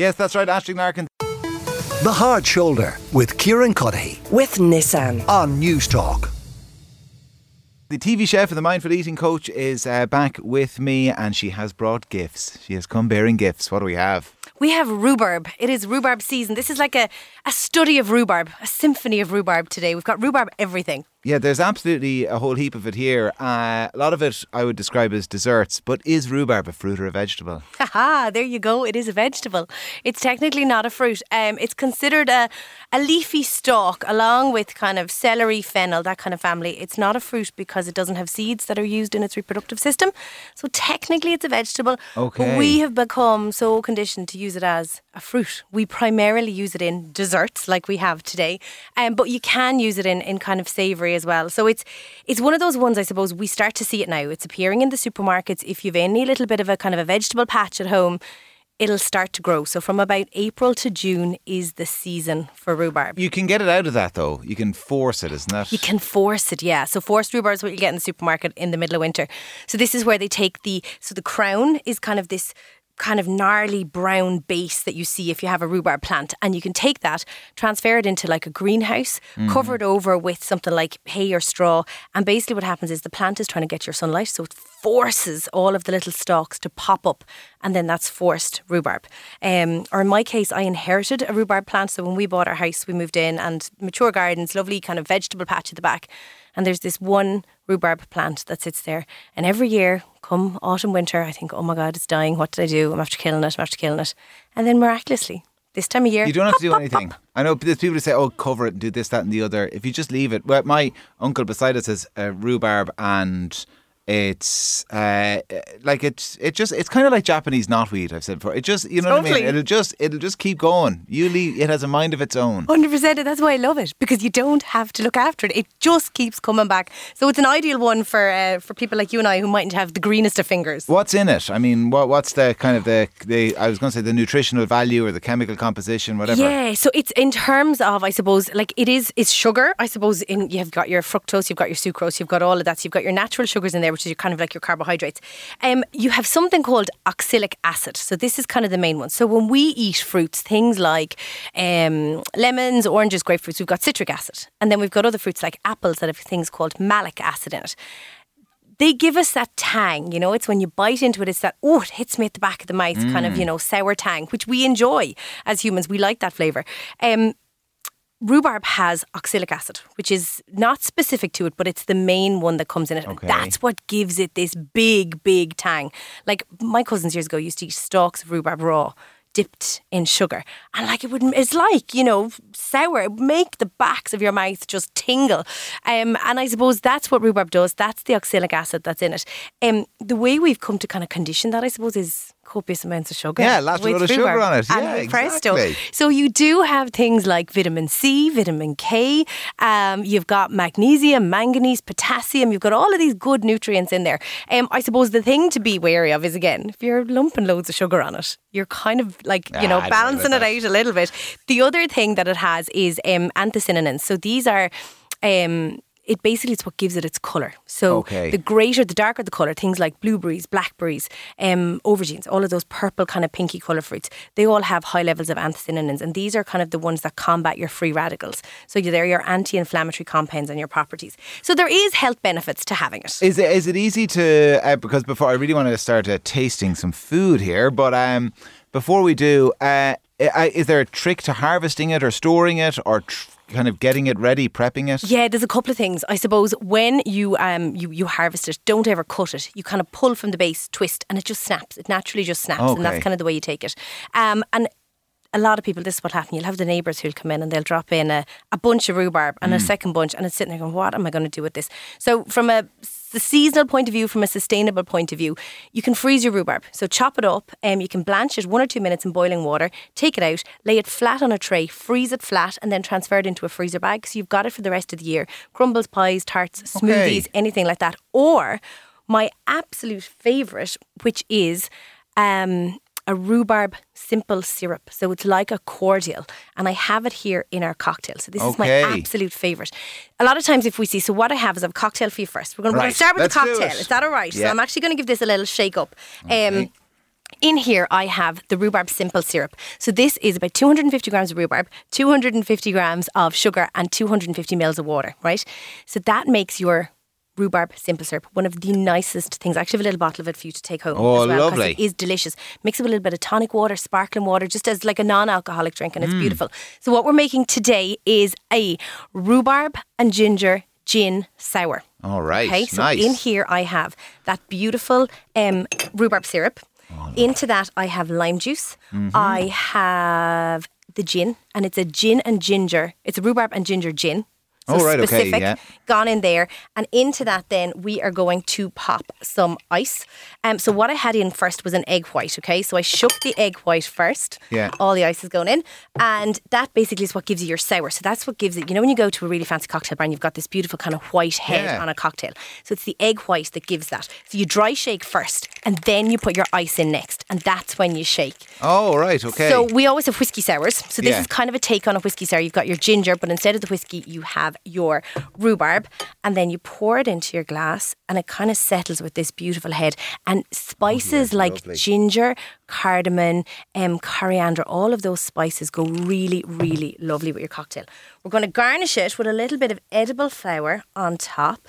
Yes, that's right, Aisling Larkin. The Hard Shoulder with Kieran Cuddihy with Nissan. on Newstalk. The TV chef and the mindful eating coach is uh, back with me, and she has brought gifts. She has come bearing gifts. What do we have? We have rhubarb. It is rhubarb season. This is like a, a study of rhubarb, a symphony of rhubarb today. We've got rhubarb everything. Yeah, there's absolutely a whole heap of it here. Uh, a lot of it I would describe as desserts, but is rhubarb a fruit or a vegetable? Haha, there you go. It is a vegetable. It's technically not a fruit. Um, it's considered a, a leafy stalk along with kind of celery, fennel, that kind of family. It's not a fruit because it doesn't have seeds that are used in its reproductive system. So technically it's a vegetable. Okay. But we have become so conditioned to use it as a fruit. We primarily use it in desserts like we have today. Um, but you can use it in, in kind of savoury as well. So it's it's one of those ones I suppose we start to see it now. It's appearing in the supermarkets. If you've any little bit of a kind of a vegetable patch at home, it'll start to grow. So from about April to June is the season for rhubarb. You can get it out of that though. You can force it, isn't that? You can force it, yeah. So forced rhubarb is what you get in the supermarket in the middle of winter. So this is where they take the so the crown is kind of this kind of gnarly brown base that you see if you have a rhubarb plant and you can take that transfer it into like a greenhouse cover it over with something like hay or straw and basically what happens is the plant is trying to get your sunlight so it forces all of the little stalks to pop up and then that's forced rhubarb. Um, or in my case I inherited a rhubarb plant so when we bought our house we moved in and mature gardens lovely kind of vegetable patch at the back and there's this one rhubarb plant that sits there. And every year, come autumn, winter, I think, oh my God, it's dying. What did I do? I'm after killing it. I'm after killing it. And then miraculously, this time of year, You don't have to do pop, pop, anything. pop. I know there's people who say, "Oh, cover it and do this, that, and the other." If you just leave it, well, my uncle beside us has uh, rhubarb, and it's uh, like it's it just it's kind of like Japanese knotweed. I've said before. It just you know what I mean. It'll just it'll just keep going. You leave. It has a mind of its own. 100%. That's why I love it because you don't have to look after it. It just keeps coming back. So it's an ideal one for uh, for people like you and I who mightn't have the greenest of fingers. What's in it? I mean, what what's the kind of the the I was going to say the nutritional value or the chemical composition, whatever. Yeah, so it's in terms of, I suppose, like it is is sugar. I suppose in you've got your fructose, you've got your sucrose, you've got all of that. So you've got your natural sugars in there, which is kind of like your carbohydrates. Um, you have something called oxalic acid. So this is kind of the main one. So when we eat fruits, things like um, lemons, oranges, grapefruits, we've got citric acid, and then we've got other fruits like apples that have things called malic acid in it they give us that tang, you know, it's when you bite into it, it's that, oh, it hits me at the back of the mouth, kind of, you know, sour tang, which we enjoy as humans. We like that flavour. Um, rhubarb has oxalic acid, which is not specific to it, but it's the main one that comes in it. Okay. That's what gives it this big, big tang. Like my cousins years ago used to eat stalks of rhubarb raw. Dipped in sugar, and like it would, it's like you know, sour. It would make the backs of your mouth just tingle. Um, and I suppose that's what rhubarb does. That's the oxalic acid that's in it. Um, the way we've come to kind of condition that, I suppose, is copious amounts of sugar. Yeah, lots of with load of sugar on it. and Yeah, presto. exactly. So you do have things like vitamin C, vitamin K. Um, you've got magnesium, manganese, potassium. You've got all of these good nutrients in there. Um, I suppose the thing to be wary of is again, if you're lumping loads of sugar on it, you're kind of like you Ah, know I balancing it out a little bit. The other thing that it has is um, anthocyanins. So these are. Um, it basically it's what gives it its colour. So Okay. the greater, the darker the colour, things like blueberries, blackberries, um, aubergines, all of those purple kind of pinky colour fruits, they all have high levels of anthocyanins, and these are kind of the ones that combat your free radicals. So they're your anti-inflammatory compounds and your properties. So there is health benefits to having it. Is it is it easy to uh, because before I really want to start uh, tasting some food here, but um, before we do, uh, is there a trick to harvesting it or storing it or tr- kind of getting it ready, prepping it? Yeah, there's a couple of things. I suppose when you um you, you harvest it, don't ever cut it. You kind of pull from the base, twist, and it just snaps. It naturally just snaps, and that's kind of the way you take it. Um, and a lot of people, this is what happens. You'll have the neighbours who'll come in and they'll drop in a, a bunch of rhubarb and a second bunch, and it's sitting there going, "What am I going to do with this?" So, from a the seasonal point of view, from a sustainable point of view, you can freeze your rhubarb. So chop it up, and you can blanch it one or two minutes in boiling water. Take it out, lay it flat on a tray, freeze it flat, and then transfer it into a freezer bag. So you've got it for the rest of the year. Crumbles, pies, tarts, smoothies, anything like that. Or my absolute favourite, which is um, a rhubarb simple syrup. So it's like a cordial. And I have it here in our cocktail. So this is my absolute favourite. A lot of times if we see, so what I have is I have a cocktail for you first. We're going Right, to start with the let's do cocktail. Is that all right? Yeah. So I'm actually going to give this a little shake up. Um, In here, I have the rhubarb simple syrup. So this is about 250 grams of rhubarb, 250 grams of sugar, and 250 mils of water. Right. So that makes your rhubarb simple syrup one of the nicest things. I actually have a little bottle of it for you to take home. Oh, as well, lovely. It is delicious. Mix it with a little bit of tonic water, sparkling water, just as like a non-alcoholic drink, and it's Mm. beautiful. So what we're making today is a rhubarb and ginger gin sour. All right, Okay, so nice. in here I have that beautiful um, rhubarb syrup. Oh, Into that I have lime juice. Mm-hmm. I have the gin, and it's a gin and ginger. It's a rhubarb and ginger gin. So Oh, right, okay, specific, yeah. gone in there. And into that, then we are going to pop some ice. Um, so what I had in first was an egg white. Okay, so I shook the egg white first. Yeah. All the ice is going in, and that basically is what gives you your sour. So that's what gives it. You know, when you go to a really fancy cocktail bar and you've got this beautiful kind of white head Yeah. on a cocktail. So it's the egg white that gives that. So you dry shake first, and then you put your ice in next, and that's when you shake. Oh, right, okay. So we always have whiskey sours. So this Yeah. is kind of a take on a whiskey sour. You've got your ginger, but instead of the whiskey, you have your rhubarb, and then you pour it into your glass, and it kind of settles with this beautiful head. And spices like lovely. ginger, cardamom, um, coriander, all of those spices go really, really lovely with your cocktail. We're going to garnish it with a little bit of edible flower on top.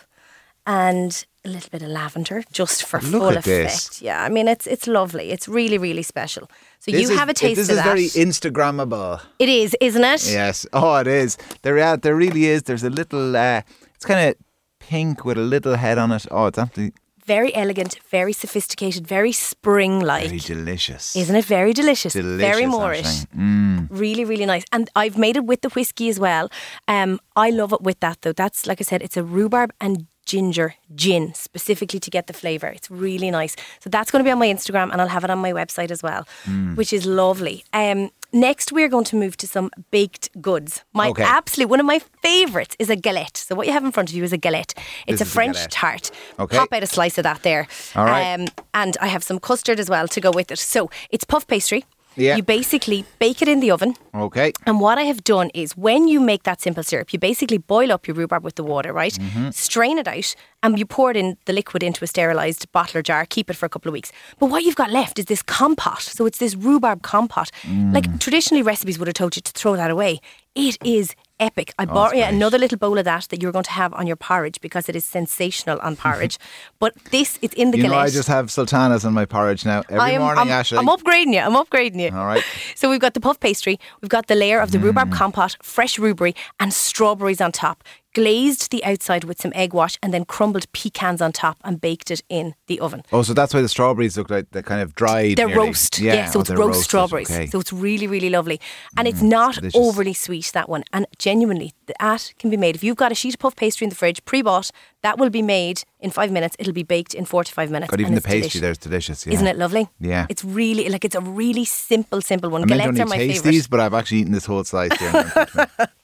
And a little bit of lavender, just for Look full effect. this. Yeah, I mean it's it's lovely. It's really really special. So This you is- have a taste This of is that. very Instagrammable. It is, isn't it? Yes. Oh, it is. There, yeah, there really is. There's a little. Uh, it's kind of pink with a little head on it. Oh, it's absolutely Very elegant, very sophisticated, very spring-like. very delicious. Isn't it very delicious? delicious? very moreish. Mm. Really, really nice. And I've made it with the whiskey as well. Um, I love it with that though. That's like I said, it's a rhubarb and ginger gin specifically to get the flavour. It's really nice. So that's going to be on my Instagram and I'll have it on my website as well, Mm. which is lovely. Um, next, we're going to move to some baked goods. My Okay. absolute one of my favourites is a galette. So what you have in front of you is a galette. It's This a is a French tart. Okay. Pop out a slice of that there. All right. Um, and I have some custard as well to go with it. So it's puff pastry. Yeah. You basically bake it in the oven. Okay. And what I have done is when you make that simple syrup, you basically boil up your rhubarb with the water, right? Mm-hmm. Strain it out and you pour it in the liquid into a sterilised bottle or jar, keep it for a couple of weeks. But what you've got left is this compote. So it's this rhubarb compote. Mm. Like traditionally recipes would have told you to throw that away. It is epic. I bought Oh, it's you another little bowl of that that you're going to have on your porridge because it is sensational on porridge. but this it's in the You know, I just have sultanas in my porridge now every am, morning, I'm, Ashley. I'm upgrading you. I'm upgrading you. All right. So we've got the puff pastry, we've got the layer of the Mm. rhubarb compote, fresh rhubarb, and strawberries on top. Glazed the outside with some egg wash, and then crumbled pecans on top, and baked it in the oven. Oh, so that's why the strawberries look like they're kind of dried. They're nearly. roast, Yeah, yeah. so oh, it's roast roasted, strawberries. Okay. Mm, So it's really, really lovely, and it's not delicious. overly sweet. That one, and genuinely, that can be made. If you've got a sheet of puff pastry in the fridge, pre-bought, that will be made in five minutes. It'll be baked in four to five minutes. God, even the pastry delicious. there's delicious. Yeah. Isn't it lovely? Yeah. It's really like it's a really simple, simple one. I Galettes are my taste favourite. these, but I've actually eaten this whole slice here.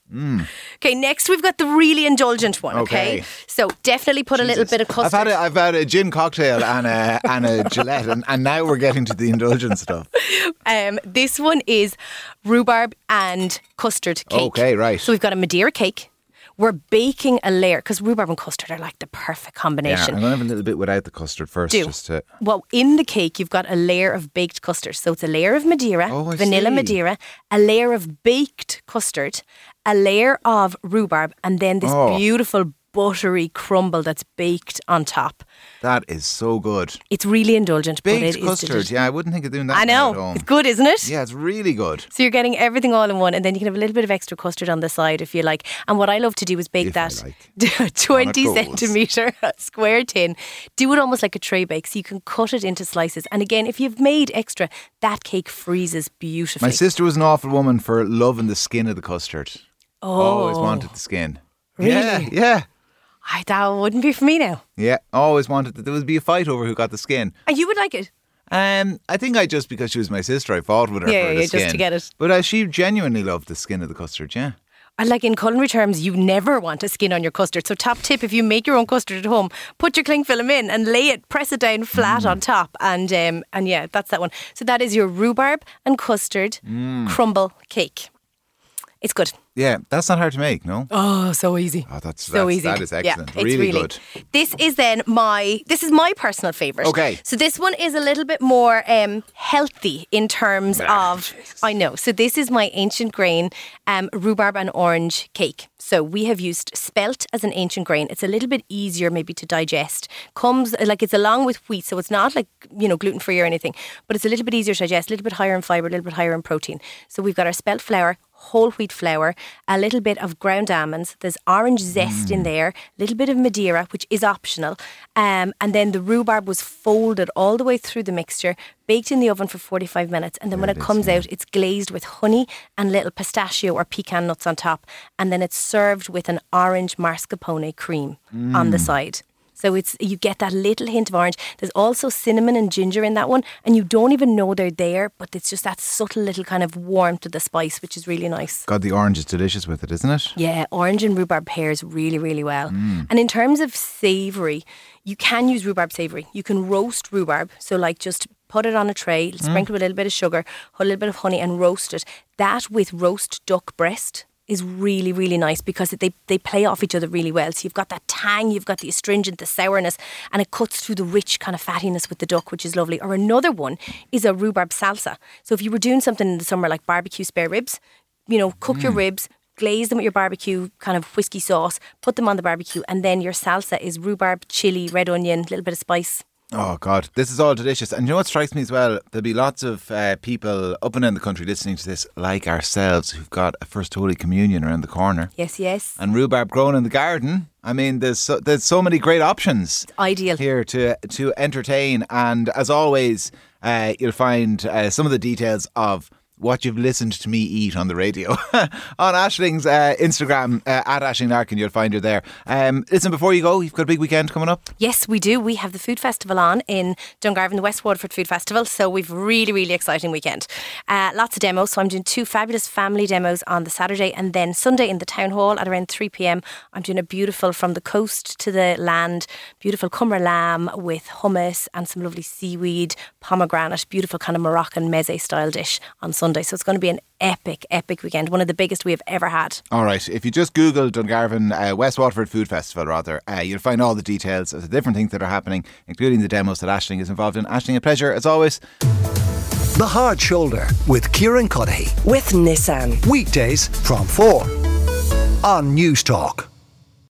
Okay, next we've got the really indulgent one. Okay, Okay. so definitely put a little bit of custard. I've had a, I've had a gin cocktail and a and a galette, and, and now we're getting to the indulgent stuff. Um, this one is rhubarb and custard cake. Okay, right. So we've got a Madeira cake. We're baking a layer because rhubarb and custard are like the perfect combination. Yeah. I'm gonna have a little bit without the custard first, Do. just to. Well, in the cake, you've got a layer of baked custard. So it's a layer of Madeira, Oh, vanilla see. Madeira, a layer of baked custard, a layer of rhubarb, and then this Oh. beautiful buttery crumble that's baked on top. That is so good. It's really indulgent, but Baked custard. Yeah, I wouldn't think of doing that. I know. It's good, isn't it? Yeah, it's really good. So you're getting everything all in one, and then you can have a little bit of extra custard on the side if you like. And what I love to do is bake If that like. 20 centimeter square tin. Do it almost like a tray bake, so you can cut it into slices. And again, if you've made extra, that cake freezes beautifully. My sister was an awful woman for loving the skin of the custard. Oh, Always wanted the skin. Really? Yeah, yeah, I, that wouldn't be for me now. yeah. Always wanted. That there would be a fight over who got the skin. And you would like it. Um, I think I just because she was my sister, I fought with her Yeah, for the yeah, just to get it. But uh, she genuinely loved the skin of the custard. Yeah. And like in culinary terms, you never want a skin on your custard. So top tip, if you make your own custard at home, put your cling film in and lay it, press it down flat Mm. on top. And um, and yeah, that's that one. So that is your rhubarb and custard Mm. crumble cake. It's good. Yeah, that's not hard to make, no? Oh, so easy. Oh, that's- so that's- easy. that is excellent. Yeah, Really really good. This is then my this is my personal favorite. Okay. So this one is a little bit more um, healthy in terms Ah, of I know. So this is my ancient grain um, rhubarb and orange cake. So we have used spelt as an ancient grain. It's a little bit easier maybe to digest. Comes like it's along with wheat, so it's not like you know gluten free or anything, but it's a little bit easier to digest, a little bit higher in fiber, a little bit higher in protein. So we've got our spelt flour, whole wheat flour, a little bit of ground almonds. There's orange zest in there, a little bit of Madeira, which is optional. Um, and then the rhubarb was folded all the way through the mixture, baked in the oven for 45 minutes. And then when it comes out, it's glazed with honey and little pistachio or pecan nuts on top. And then it's served with an orange mascarpone cream on the side. So it's you get that little hint of orange. There's also cinnamon and ginger in that one, and you don't even know they're there, but it's just that subtle little kind of warmth to the spice, which is really nice. God, the orange is delicious with it, isn't it? Yeah, orange and rhubarb pairs really, really well. Mm. And in terms of savoury, you can use rhubarb savoury. You can roast rhubarb. So, like, just put it on a tray, mm. sprinkle with a little bit of sugar, put a little bit of honey, and roast it. That with roast duck breast is really, really nice because they, they play off each other really well. So, you've got that tang, you've got the astringent, the sourness, and it cuts through the rich kind of fattiness with the duck, which is lovely. Or another one is a rhubarb salsa. So, if you were doing something in the summer like barbecue spare ribs, you know, cook your mm. ribs, glaze them with your barbecue kind of whiskey sauce, put them on the barbecue, and then your salsa is rhubarb, chili, red onion, a little bit of spice. Oh God, this is all delicious. And you know what strikes me as well? There'll be lots of uh, people up and in the country listening to this, like ourselves, who've got a First Holy Communion around the corner. Yes, yes. And rhubarb grown in the garden. I mean, there's so, there's so many great options Ideal. here to to entertain. And as always, uh, you'll find uh, some of the details of what you've listened to me eat on the radio on Aisling's uh, Instagram uh, at Aisling Larkin. You'll find her there. Um, listen, before you go, you've got a big weekend coming up. Yes, we do. We have the food festival on in Dungarvan, the West Waterford Food Festival. So we've really, really exciting weekend. Uh, lots of demos. So I'm doing two fabulous family demos on the Saturday and then Sunday in the town hall at around 3 p.m. I'm doing a beautiful from the coast to the land, beautiful Comeragh lamb with hummus and some lovely seaweed, pomegranate, beautiful kind of Moroccan meze style dish on Sunday. So it's going to be an epic, epic weekend. One of the biggest we have ever had. All right. If you just Google Dungarvan uh, West Waterford Food Festival, rather, uh, you'll find all the details of the different things that are happening, including the demos that Aisling is involved in. Aisling, a pleasure as always. The Hard Shoulder with Kieran Cuddihy. with Nissan. Weekdays from 4 on Newstalk.